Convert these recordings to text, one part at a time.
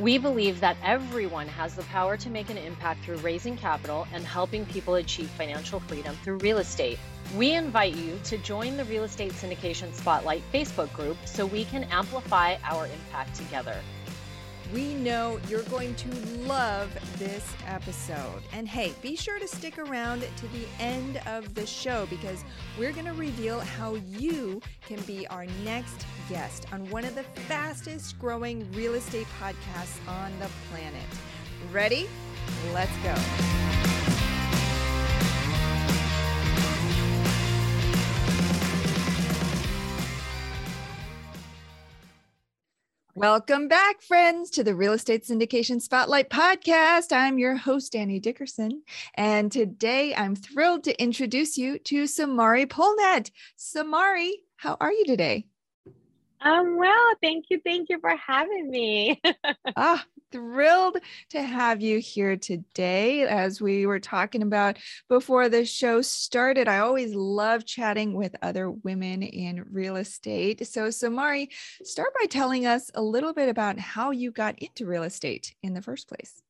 We believe that everyone has the power to make an impact through raising capital and helping people achieve financial freedom through real estate. We invite you to join the Real Estate Syndication Spotlight Facebook group so we can amplify our impact together. We know you're going to love this episode. And hey, be sure to stick around to the end of the show because we're going to reveal how you can be our next guest on one of the fastest growing real estate podcasts on the planet. Ready? Let's go. Welcome back, friends, to the Real Estate Syndication Spotlight podcast. I'm your host, Annie Dickerson. And today I'm thrilled to introduce you to Samary Polnett. Samary, how are you today? Um, well, thank you. Thank you for having me. ah, thrilled to have you here today. As we were talking about before the show started, I always love chatting with other women in real estate. So, Samary, start by telling us a little bit about how you got into real estate in the first place.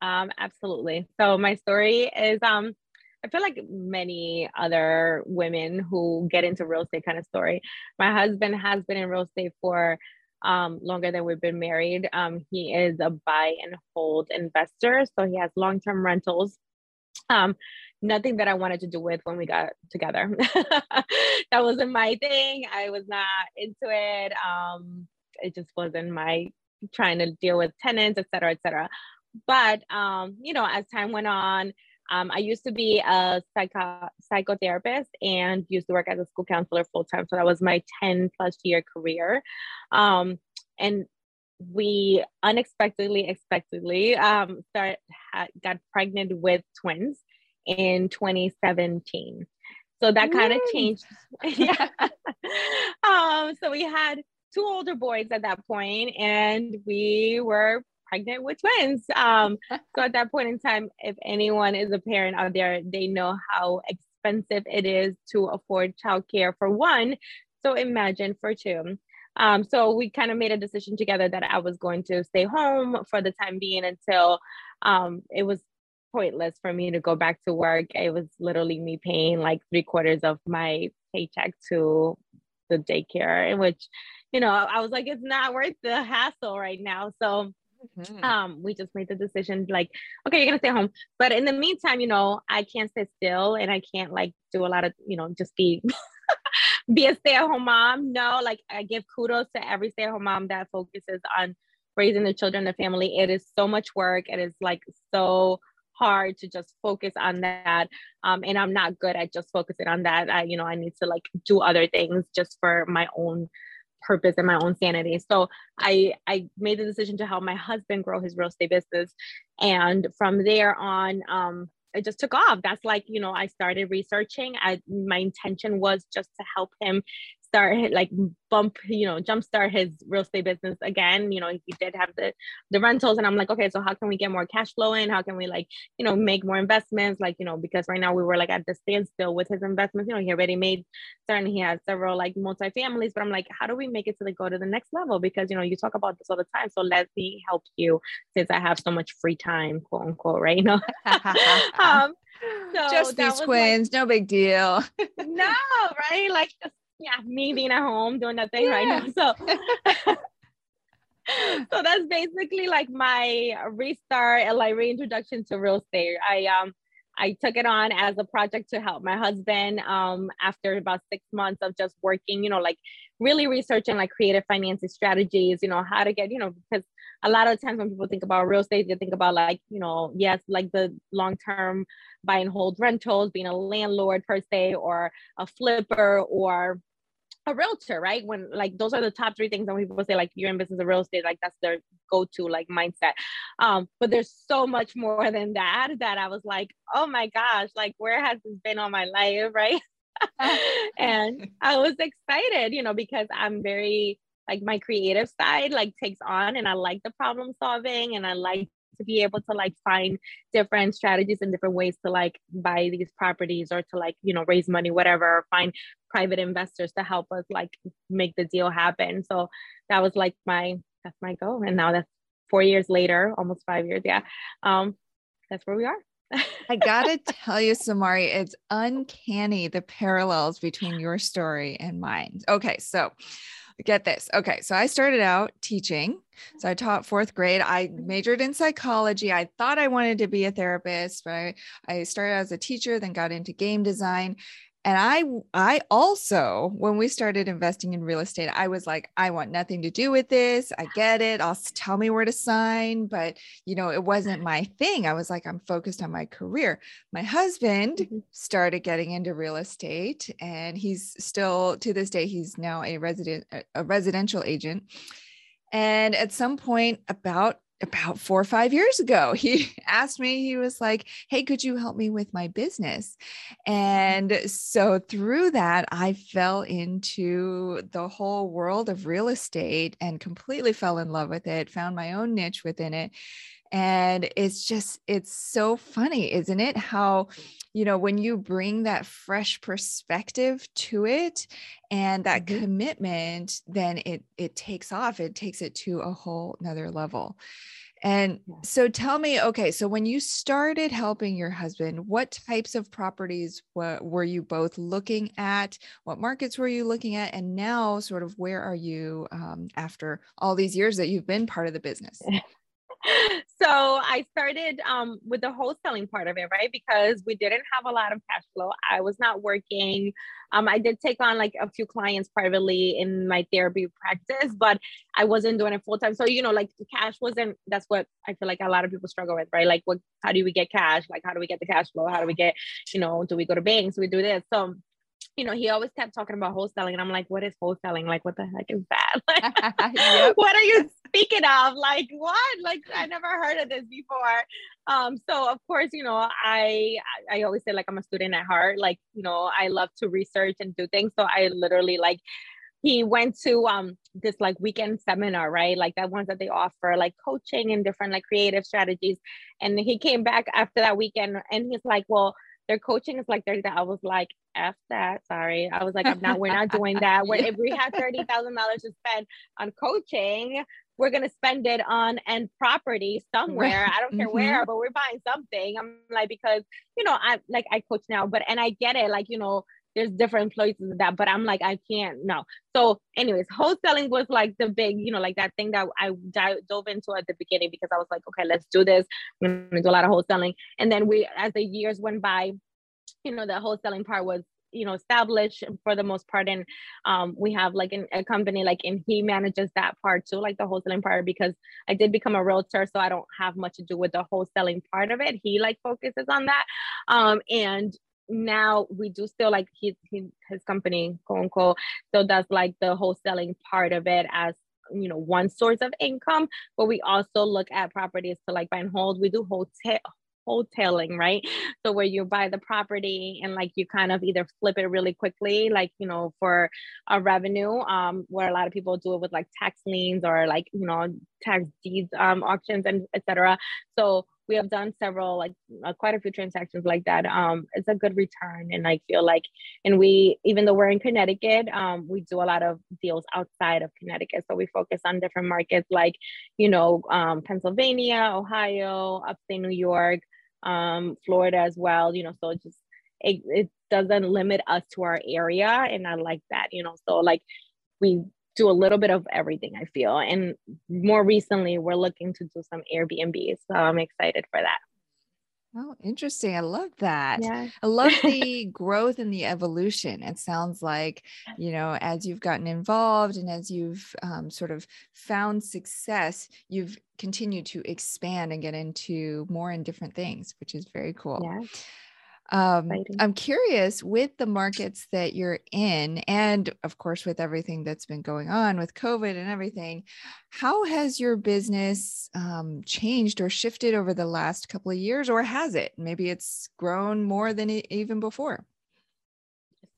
Um, absolutely. So, my story is um, I feel like many other women who get into real estate kind of story. My husband has been in real estate for um, longer than we've been married. Um, he is a buy and hold investor, so he has long term rentals. Um, nothing that I wanted to do with when we got together. that wasn't my thing. I was not into it. Um, it just wasn't my trying to deal with tenants, et cetera, et cetera. But um, you know, as time went on, um, I used to be a psycho- psychotherapist and used to work as a school counselor full time. So that was my 10 plus year career. Um, and we unexpectedly, expectedly um, start, ha- got pregnant with twins in 2017. So that kind of changed. yeah. um, so we had two older boys at that point, and we were pregnant with twins. Um, so at that point in time, if anyone is a parent out there, they know how expensive it is to afford childcare for one. So imagine for two. Um, so we kind of made a decision together that I was going to stay home for the time being until um, it was pointless for me to go back to work. It was literally me paying like three quarters of my paycheck to the daycare, in which, you know, I was like, it's not worth the hassle right now. So Mm-hmm. Um, we just made the decision like, okay, you're gonna stay home. But in the meantime, you know, I can't sit still and I can't like do a lot of, you know, just be be a stay-at-home mom. No, like I give kudos to every stay-at-home mom that focuses on raising the children, the family. It is so much work. It is like so hard to just focus on that. Um, and I'm not good at just focusing on that. I, you know, I need to like do other things just for my own purpose and my own sanity. So I I made the decision to help my husband grow his real estate business, and from there on, um, it just took off. That's like you know I started researching. I my intention was just to help him start like bump you know jumpstart his real estate business again. You know he did have the the rentals and i'm like okay so how can we get more cash flow in how can we like you know make more investments? Like you know because right now we were like at the standstill with his investments. You know he already made certain he has several like multi families but i'm like how do we make it to the go to the next level? Because you know you talk about this all the time so let me help you since i have so much free time quote unquote right? You know um so just these twins, like, no big deal. no, right? Like just yeah, me being at home doing nothing yeah. right now. So so that's basically like my restart and like reintroduction to real estate. I um I took it on as a project to help my husband um, after about six months of just working, you know, like really researching like creative financing strategies, you know, how to get, you know, because a lot of times when people think about real estate, they think about like, you know, yes, like the long term buy and hold rentals, being a landlord per se, or a flipper, or a realtor, right? When like those are the top three things that people say like you're in business of real estate, like that's their go-to like mindset. Um, but there's so much more than that that I was like, oh my gosh, like where has this been all my life, right? and I was excited, you know, because I'm very like my creative side like takes on and I like the problem solving and I like to be able to like find different strategies and different ways to like buy these properties or to like you know raise money whatever or find private investors to help us like make the deal happen. So that was like my that's my goal. And now that's four years later almost five years yeah. Um that's where we are. I gotta tell you, Samary, it's uncanny the parallels between your story and mine. Okay, so get this. Okay. So I started out teaching. So I taught fourth grade. I mm-hmm. majored in psychology. I thought I wanted to be a therapist, but I, I started as a teacher, then got into game design and i i also when we started investing in real estate i was like i want nothing to do with this. I get it. I'll tell me where to sign. But you know it wasn't my thing. I was like i'm focused on my career. My husband mm-hmm. started getting into real estate and he's still to this day he's now a resident a residential agent. And at some point about about four or five years ago. He asked me, he was like, Hey, could you help me with my business? Mm-hmm. And so through that, I fell into the whole world of real estate and completely fell in love with it, found my own niche within it. And it's just, it's so funny, isn't it? How, you know, when you bring that fresh perspective to it and that mm-hmm. commitment, then it it takes off. It takes it to a whole another level. And so tell me, okay, so when you started helping your husband, what types of properties were, were you both looking at? What markets were you looking at? And now, sort of, where are you um, after all these years that you've been part of the business? so I started um, with the wholesaling part of it, right? Because we didn't have a lot of cash flow. I was not working. Um, I did take on like a few clients privately in my therapy practice, but I wasn't doing it full time. So, you know, like cash wasn't, that's what I feel like a lot of people struggle with, right? Like, what, how do we get cash? Like, how do we get the cash flow? How do we get, you know, do we go to banks? We do this. So, you know, he always kept talking about wholesaling. And I'm like, what is wholesaling? Like, what the heck is that? yep. What are you speaking of? Like, what? Like, I never heard of this before. Um, so of course, you know, I I always say like I'm a student at heart. Like, you know, I love to research and do things. So I literally like he went to um this like weekend seminar, right? Like that ones that they offer, like coaching and different like creative strategies. And he came back after that weekend and he's like, Well, their coaching is like 30 I was like, F that. Sorry. I was like, I'm not, we're not doing that. We're, if we have $30,000 to spend on coaching, we're going to spend it on and property somewhere. Right. I don't care mm-hmm. where, but we're buying something. I'm like, because, you know, I like, I coach now, but, and I get it. Like, you know, there's different places that, but I'm like, I can't, no. So, anyways, wholesaling was like the big, you know, like that thing that I dove into at the beginning because I was like, okay, let's do this. I'm gonna do a lot of wholesaling. And then we, as the years went by, you know, the wholesaling part was you know established for the most part. And um, we have like a company like and he manages that part too like the wholesaling part because i did become a realtor so i don't have much to do with the wholesaling part of it. He like focuses on that. Um, and now we do still like he his company Conco still does like the wholesaling part of it as you know one source of income but we also look at properties to like buy and hold. We do wholetail wholesaling right? So where you buy the property and like you kind of either flip it really quickly like you know for a revenue um where a lot of people do it with like tax liens or like you know tax deeds um auctions and etc so we have done several like uh, quite a few transactions like that. Um it's a good return and i feel like and we even though we're in connecticut um we do a lot of deals outside of connecticut. So we focus on different markets like you know um pennsylvania ohio upstate new york um florida as well you know so it just it, it doesn't limit us to our area and i like that you know so like we do a little bit of everything, I feel. And more recently, we're looking to do some Airbnbs. So I'm excited for that. Oh, interesting. I love that. Yeah. I love the growth and the evolution. It sounds like, you know, as you've gotten involved and as you've um, sort of found success, you've continued to expand and get into more and different things, which is very cool. Yeah. Um, I'm curious with the markets that you're in, and of course, with everything that's been going on with COVID and everything, how has your business um, changed or shifted over the last couple of years, or has it? Maybe it's grown more than it, even before.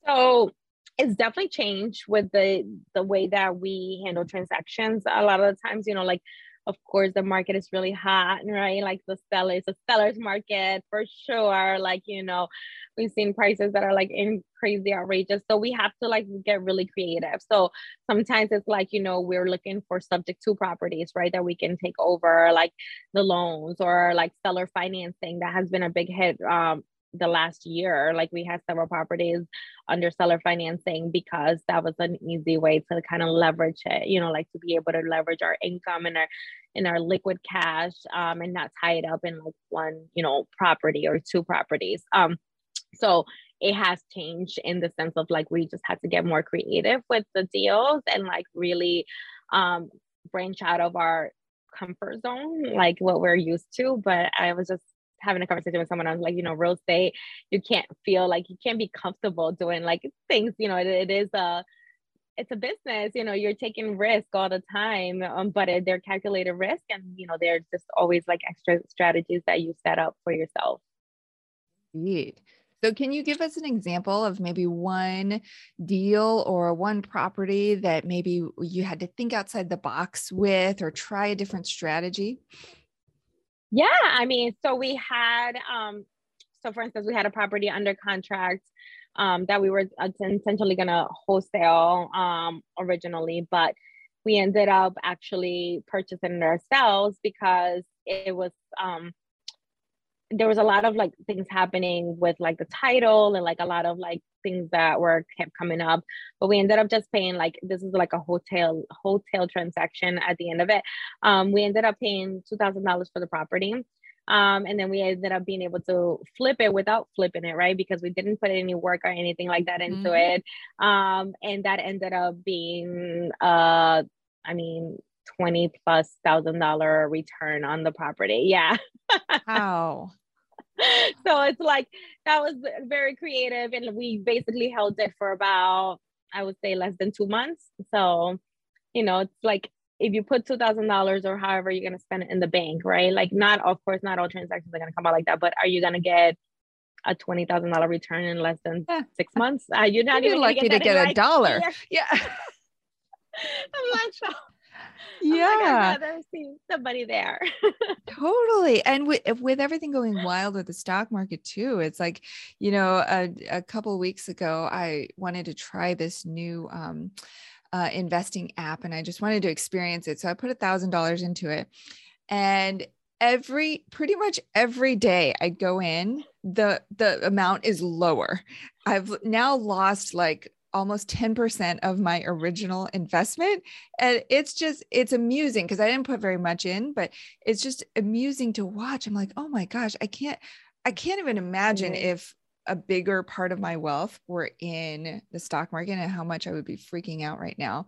So it's definitely changed with the the way that we handle transactions. A lot of the times, you know, like of course the market is really hot right? Like the sellers the sellers market for sure. Like you know we've seen prices that are like in crazy outrageous. So we have to like get really creative. So sometimes it's like you know we're looking for subject to properties right that we can take over like the loans or like seller financing that has been a big hit um the last year like we had several properties under seller financing because that was an easy way to kind of leverage it you know like to be able to leverage our income and our in our liquid cash um, and not tie it up in like one you know property or two properties. Um so it has changed in the sense of like we just had to get more creative with the deals and like really um branch out of our comfort zone like what we're used to but i was just having a conversation with someone, I was like, you know, real estate, you can't feel like you can't be comfortable doing like things, you know, it, it is a, it's a business, you know, you're taking risk all the time, um, but they're calculated risk. And, you know, there's just always like extra strategies that you set up for yourself. Indeed. So, can you give us an example of maybe one deal or one property that maybe you had to think outside the box with or try a different strategy? Yeah, I mean, so we had, um, so for instance, we had a property under contract um, that we were essentially going to wholesale um, originally, but we ended up actually purchasing it ourselves because it was um, there was a lot of like things happening with like the title and like a lot of like things that were kept coming up but we ended up just paying like this is like a wholetail wholetail transaction at the end of it. Um we ended up paying $2000 for the property um and then we ended up being able to flip it without flipping it right? Because we didn't put any work or anything like that into mm-hmm. it. Um and that ended up being uh i mean 20 plus thousand dollar return on the property. Yeah. Wow so it's like that was very creative and we basically held it for about i would say less than two months. So you know it's like if you put two thousand dollars or however you're gonna spend it in the bank right? Like not of course not all transactions are gonna come out like that but are you gonna get a twenty thousand dollar return in less than yeah. six months? Uh, you're not you're even lucky to get a like dollar. yeah. I'm not sure yeah I'd rather see somebody there. Totally and with, with everything going wild with the stock market too it's like you know a, a couple weeks ago i wanted to try this new um, uh, investing app and i just wanted to experience it so i put a thousand dollars into it and every pretty much every day i go in the the amount is lower. I've now lost like almost 10% of my original investment. And it's just it's amusing because i didn't put very much in but it's just amusing to watch. I'm like oh my gosh i can't i can't even imagine if a bigger part of my wealth were in the stock market and how much I would be freaking out right now.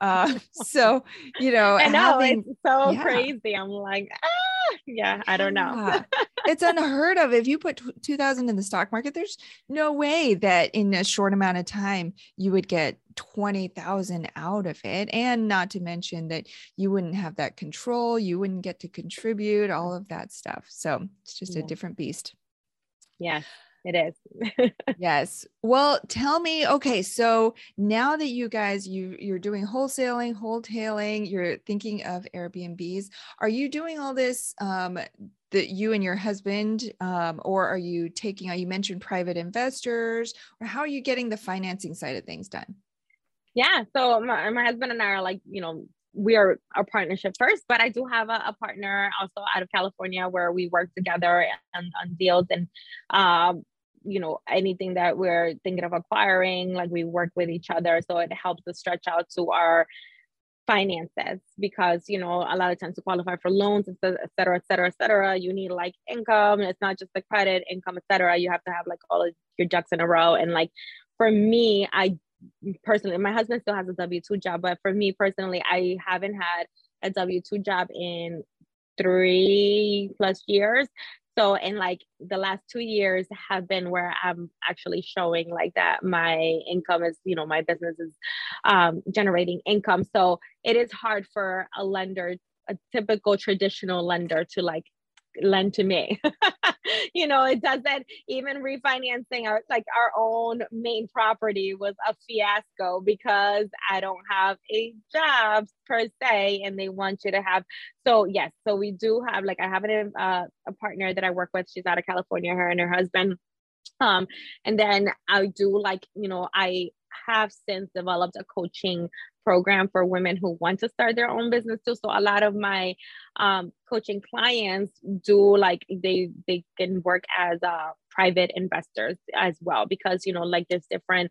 Uh, so, you know, I know having, it's so yeah. crazy. I'm like, ah, yeah, I don't know. it's unheard of. If you put 2000 in the stock market, there's no way that in a short amount of time you would get 20,000 out of it. And not to mention that you wouldn't have that control, you wouldn't get to contribute, all of that stuff. So it's just yeah. a different beast. Yeah it is. yes. Well, tell me, okay, so now that you guys you you're doing wholesaling, wholetailing, you're thinking of Airbnbs, are you doing all this um that you and your husband um, or are you taking you mentioned private investors or how are you getting the financing side of things done yeah so my, my husband and i are like you know we are a partnership first, but I do have a, a, partner also out of California where we work together on, on deals and um, you know anything that we're thinking of acquiring like we work with each other so it helps us stretch out to our finances because you know a lot of times to qualify for loans et cetera et cetera et cetera you need like income. It's not just the credit income et cetera. You have to have like all of your ducks in a row. And like for me i personally my husband still has a w2 job but for me personally i haven't had a w2 job in three plus years So, in like the last two years have been where I'm actually showing like that my income is, you know, my business is um, generating income. So, it is hard for a lender, a typical traditional lender to like lend to me. you know, it doesn't even refinancing our like our own main property was a fiasco because I don't have a job per se, and they want you to have. So yes, so we do have like I have a uh, a partner that I work with. She's out of California. Her and her husband. Um, and then I do like you know I have since developed a coaching program for women who want to start their own business too. So a lot of my um, coaching clients do like they they can work as uh, private investors as well because you know like there's different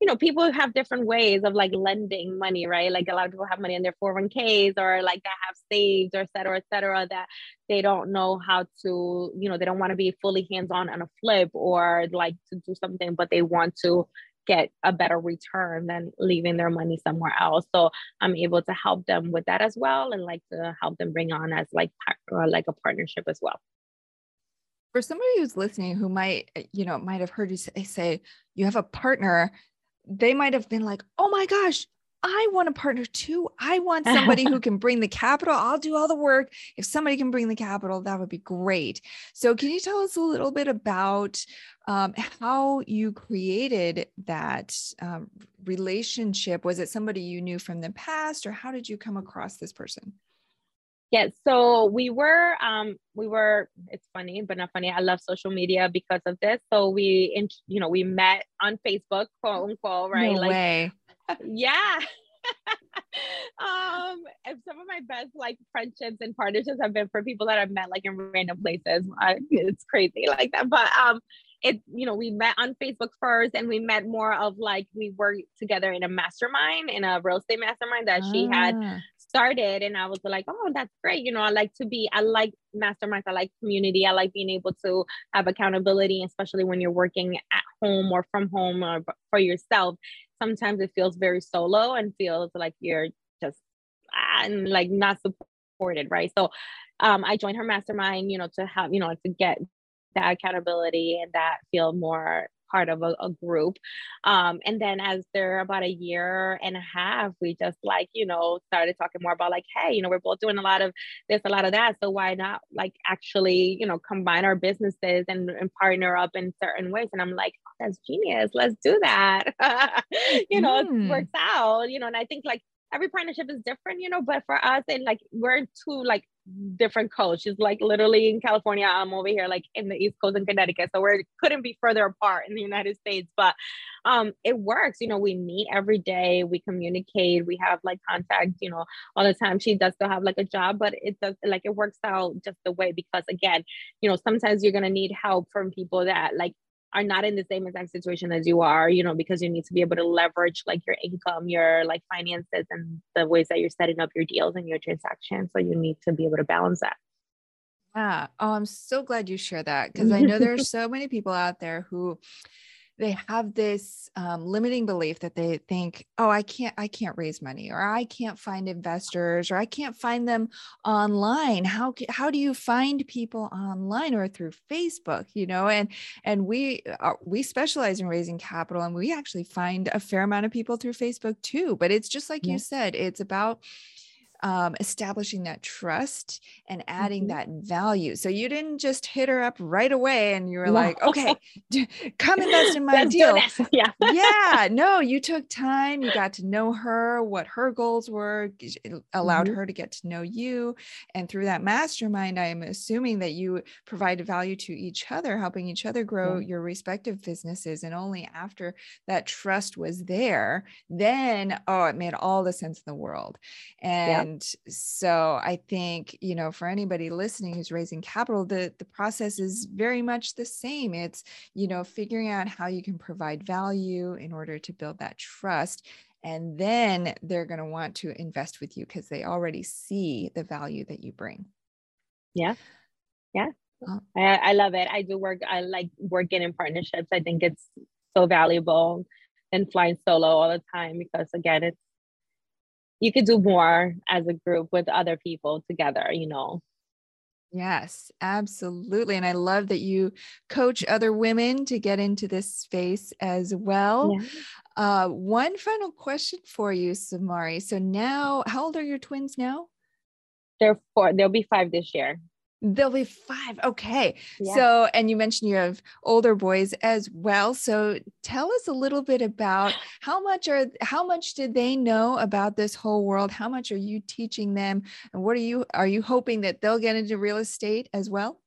you know people have different ways of like lending money right like a lot of people have money in their 401ks or like that have saved or et cetera et cetera that they don't know how to you know they don't want to be fully hands-on on a flip or like to do something but they want to get a better return than leaving their money somewhere else. So I'm able to help them with that as well and like to help them bring on as like or like a partnership as well. For somebody who's listening who might, you know, might have heard you say, say you have a partner, they might have been like, oh my gosh, I want a partner too. I want somebody who can bring the capital. I'll do all the work. If somebody can bring the capital, that would be great. So, can you tell us a little bit about um, how you created that um, relationship? Was it somebody you knew from the past, or how did you come across this person? Yes, so we were um we were it's funny but not funny. I love social media because of this. So we in, you know we met on Facebook, quote unquote, right? No like way yeah. um and some of my best like friendships and partnerships have been for people that I've met like in random places. I, it's crazy like that. But um it you know we met on facebook first and we met more of like we worked together in a mastermind in a real estate mastermind that ah. she had ah. started and i was like oh that's great you know i like to be i like masterminds i like community i like being able to have accountability especially when you're working at home or from home or for yourself sometimes it feels very solo and feels like you're just and like not supported right? So um, I joined her mastermind, you know, to have, you know, to get that accountability and that feel more part of a, a group. Um, and then as they're about a year and a half, we just like, you know, started talking more about like, hey, you know, we're both doing a lot of this, a lot of that. So why not like actually, you know, combine our businesses and, and partner up in certain ways? And I'm like, oh, that's genius. Let's do that. you know, mm. it works out, you know, and I think like every partnership is different, you know, but for us and like we're two like different coast. She's like literally in California. I'm over here like in the East Coast in Connecticut. So we couldn't be further apart in the United States. But um it works. You know, we meet every day, we communicate, we have like contact, you know, all the time. She does still have like a job, but it does like it works out just the way because again, you know, sometimes you're gonna need help from people that like are not in the same exact situation as you are, you know, because you need to be able to leverage like your income, your like finances, and the ways that you're setting up your deals and your transactions. So you need to be able to balance that. Yeah. Oh, I'm so glad you share that because I know there are so many people out there who they have this um, limiting belief that they think oh i can't i can't raise money or i can't find investors or i can't find them online how how do you find people online or through facebook you know and and we are, uh, we specialize in raising capital and we actually find a fair amount of people through facebook too but it's just like yeah. you said it's about um, establishing that trust and adding mm-hmm. that value. So you didn't just hit her up right away and you were no. like, okay, come invest in my deal. Yeah. yeah. No, you took time. You got to know her, what her goals were, allowed mm-hmm. her to get to know you. And through that mastermind, I am assuming that you provided value to each other, helping each other grow yeah. your respective businesses. And only after that trust was there, then, oh, it made all the sense in the world. And and so i think you know for anybody listening who's raising capital the the process is very much the same. It's you know figuring out how you can provide value in order to build that trust and then they're going to want to invest with you because they already see the value that you bring. Yeah. Yeah. Uh, I, I love it. I do work i like working in partnerships. I think it's so valuable and flying solo all the time because again it's you could do more as a group with other people together you know Yes, absolutely. And I love that you coach other women to get into this space as well. Yeah. Uh, one final question for you, Samary. So now, how old are your twins now? They're four. They'll be five this year. They'll be five. Okay. Yeah. So, and you mentioned you have older boys as well. So, tell us a little bit about how much are how much did they know about this whole world? How much are you teaching them? And what are you are you hoping that they'll get into real estate as well?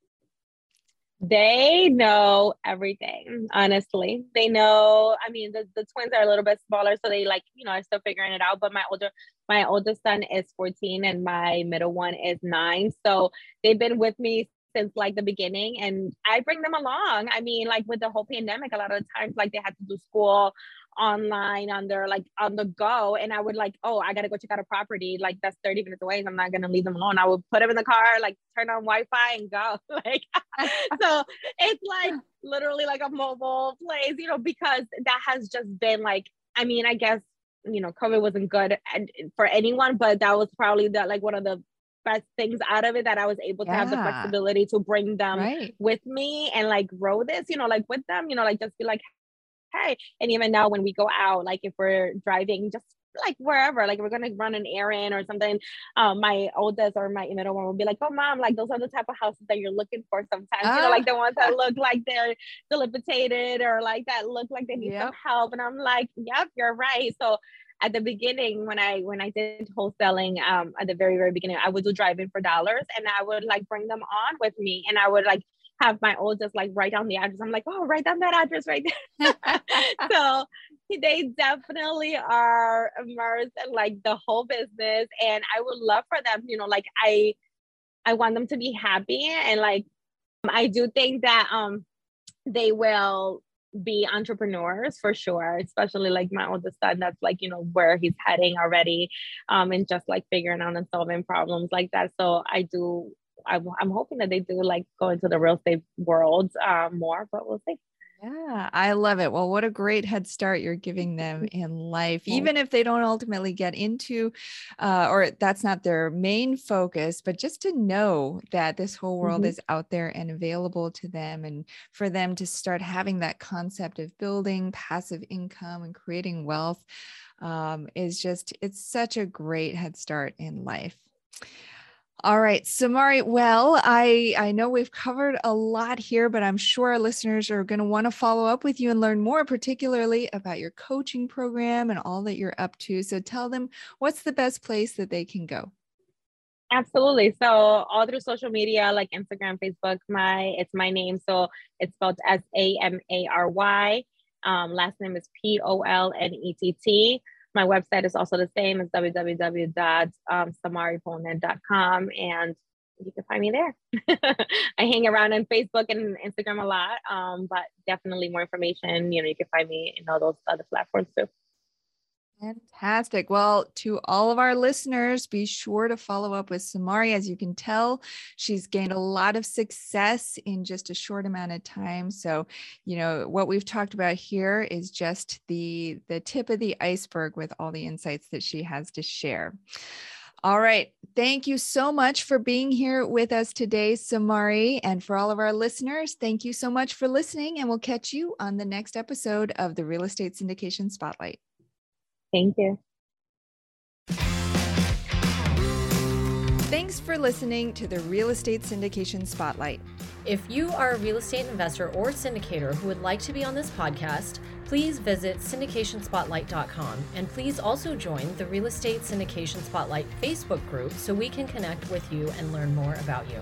They know everything, honestly. They know, I mean, the, the twins are a little bit smaller, so they like, you know, are still figuring it out. But my older, my oldest son is 14 and my middle one is nine. So they've been with me since like the beginning and I bring them along. I mean, like with the whole pandemic, a lot of times like they had to do school online on their like on the go and I would like, oh, I gotta go check out a property like that's 30 minutes away. I'm not gonna leave them alone. I would put them in the car, like turn on Wi-Fi and go. like so it's like literally like a mobile place, you know, because that has just been like, I mean, I guess you know, COVID wasn't good for anyone, but that was probably the like one of the best things out of it that I was able to yeah. have the flexibility to bring them right. with me and like grow this, you know, like with them, you know, like just be like, hey. And even now when we go out, like if we're driving, just like wherever, like we're gonna run an errand or something. Um, my oldest or my middle one will be like, "Oh, mom, like those are the type of houses that you're looking for sometimes. Uh, you know, like the ones that look like they're dilapidated or like that look like they need yep. some help." And I'm like, "Yep, you're right." So at the beginning when I when I did wholesaling um at the very very beginning I would do driving for dollars and I would like bring them on with me and I would like have my oldest like write down the address. I'm like, oh, write down that address right there. so they definitely are immersed in like the whole business. And I would love for them, you know, like I I want them to be happy. And like I do think that um they will be entrepreneurs for sure especially like my oldest son that's like you know where he's heading already um and just like figuring out and solving problems like that so i do i'm, I'm hoping that they do like go into the real estate world um more but we'll see yeah, I love it. Well, what a great head start you're giving them in life, even if they don't ultimately get into, uh, or that's not their main focus, but just to know that this whole world mm-hmm. is out there and available to them, and for them to start having that concept of building passive income and creating wealth um, is just, it's such a great head start in life. All right, Samary. Well, I I know we've covered a lot here, but I'm sure our listeners are going to want to follow up with you and learn more, particularly about your coaching program and all that you're up to. So tell them what's the best place that they can go. Absolutely. So all through social media, like Instagram, Facebook, my it's my name. So it's spelled S A M A R Y. Um, last name is P O L N E T T. My website is also the same as www.samarypolnett.com um, and you can find me there. I hang around on Facebook and Instagram a lot, um, but definitely more information. You know, you can find me in all those other platforms too. Fantastic. Well, to all of our listeners, be sure to follow up with Samary. As you can tell, she's gained a lot of success in just a short amount of time. So, you know, what we've talked about here is just the the tip of the iceberg with all the insights that she has to share. All right. Thank you so much for being here with us today, Samary. And for all of our listeners, thank you so much for listening. And we'll catch you on the next episode of the Real Estate Syndication Spotlight. Thank you. Thanks for listening to the Real Estate Syndication Spotlight. If you are a real estate investor or syndicator who would like to be on this podcast, please visit syndicationspotlight.com and please also join the Real Estate Syndication Spotlight Facebook group so we can connect with you and learn more about you.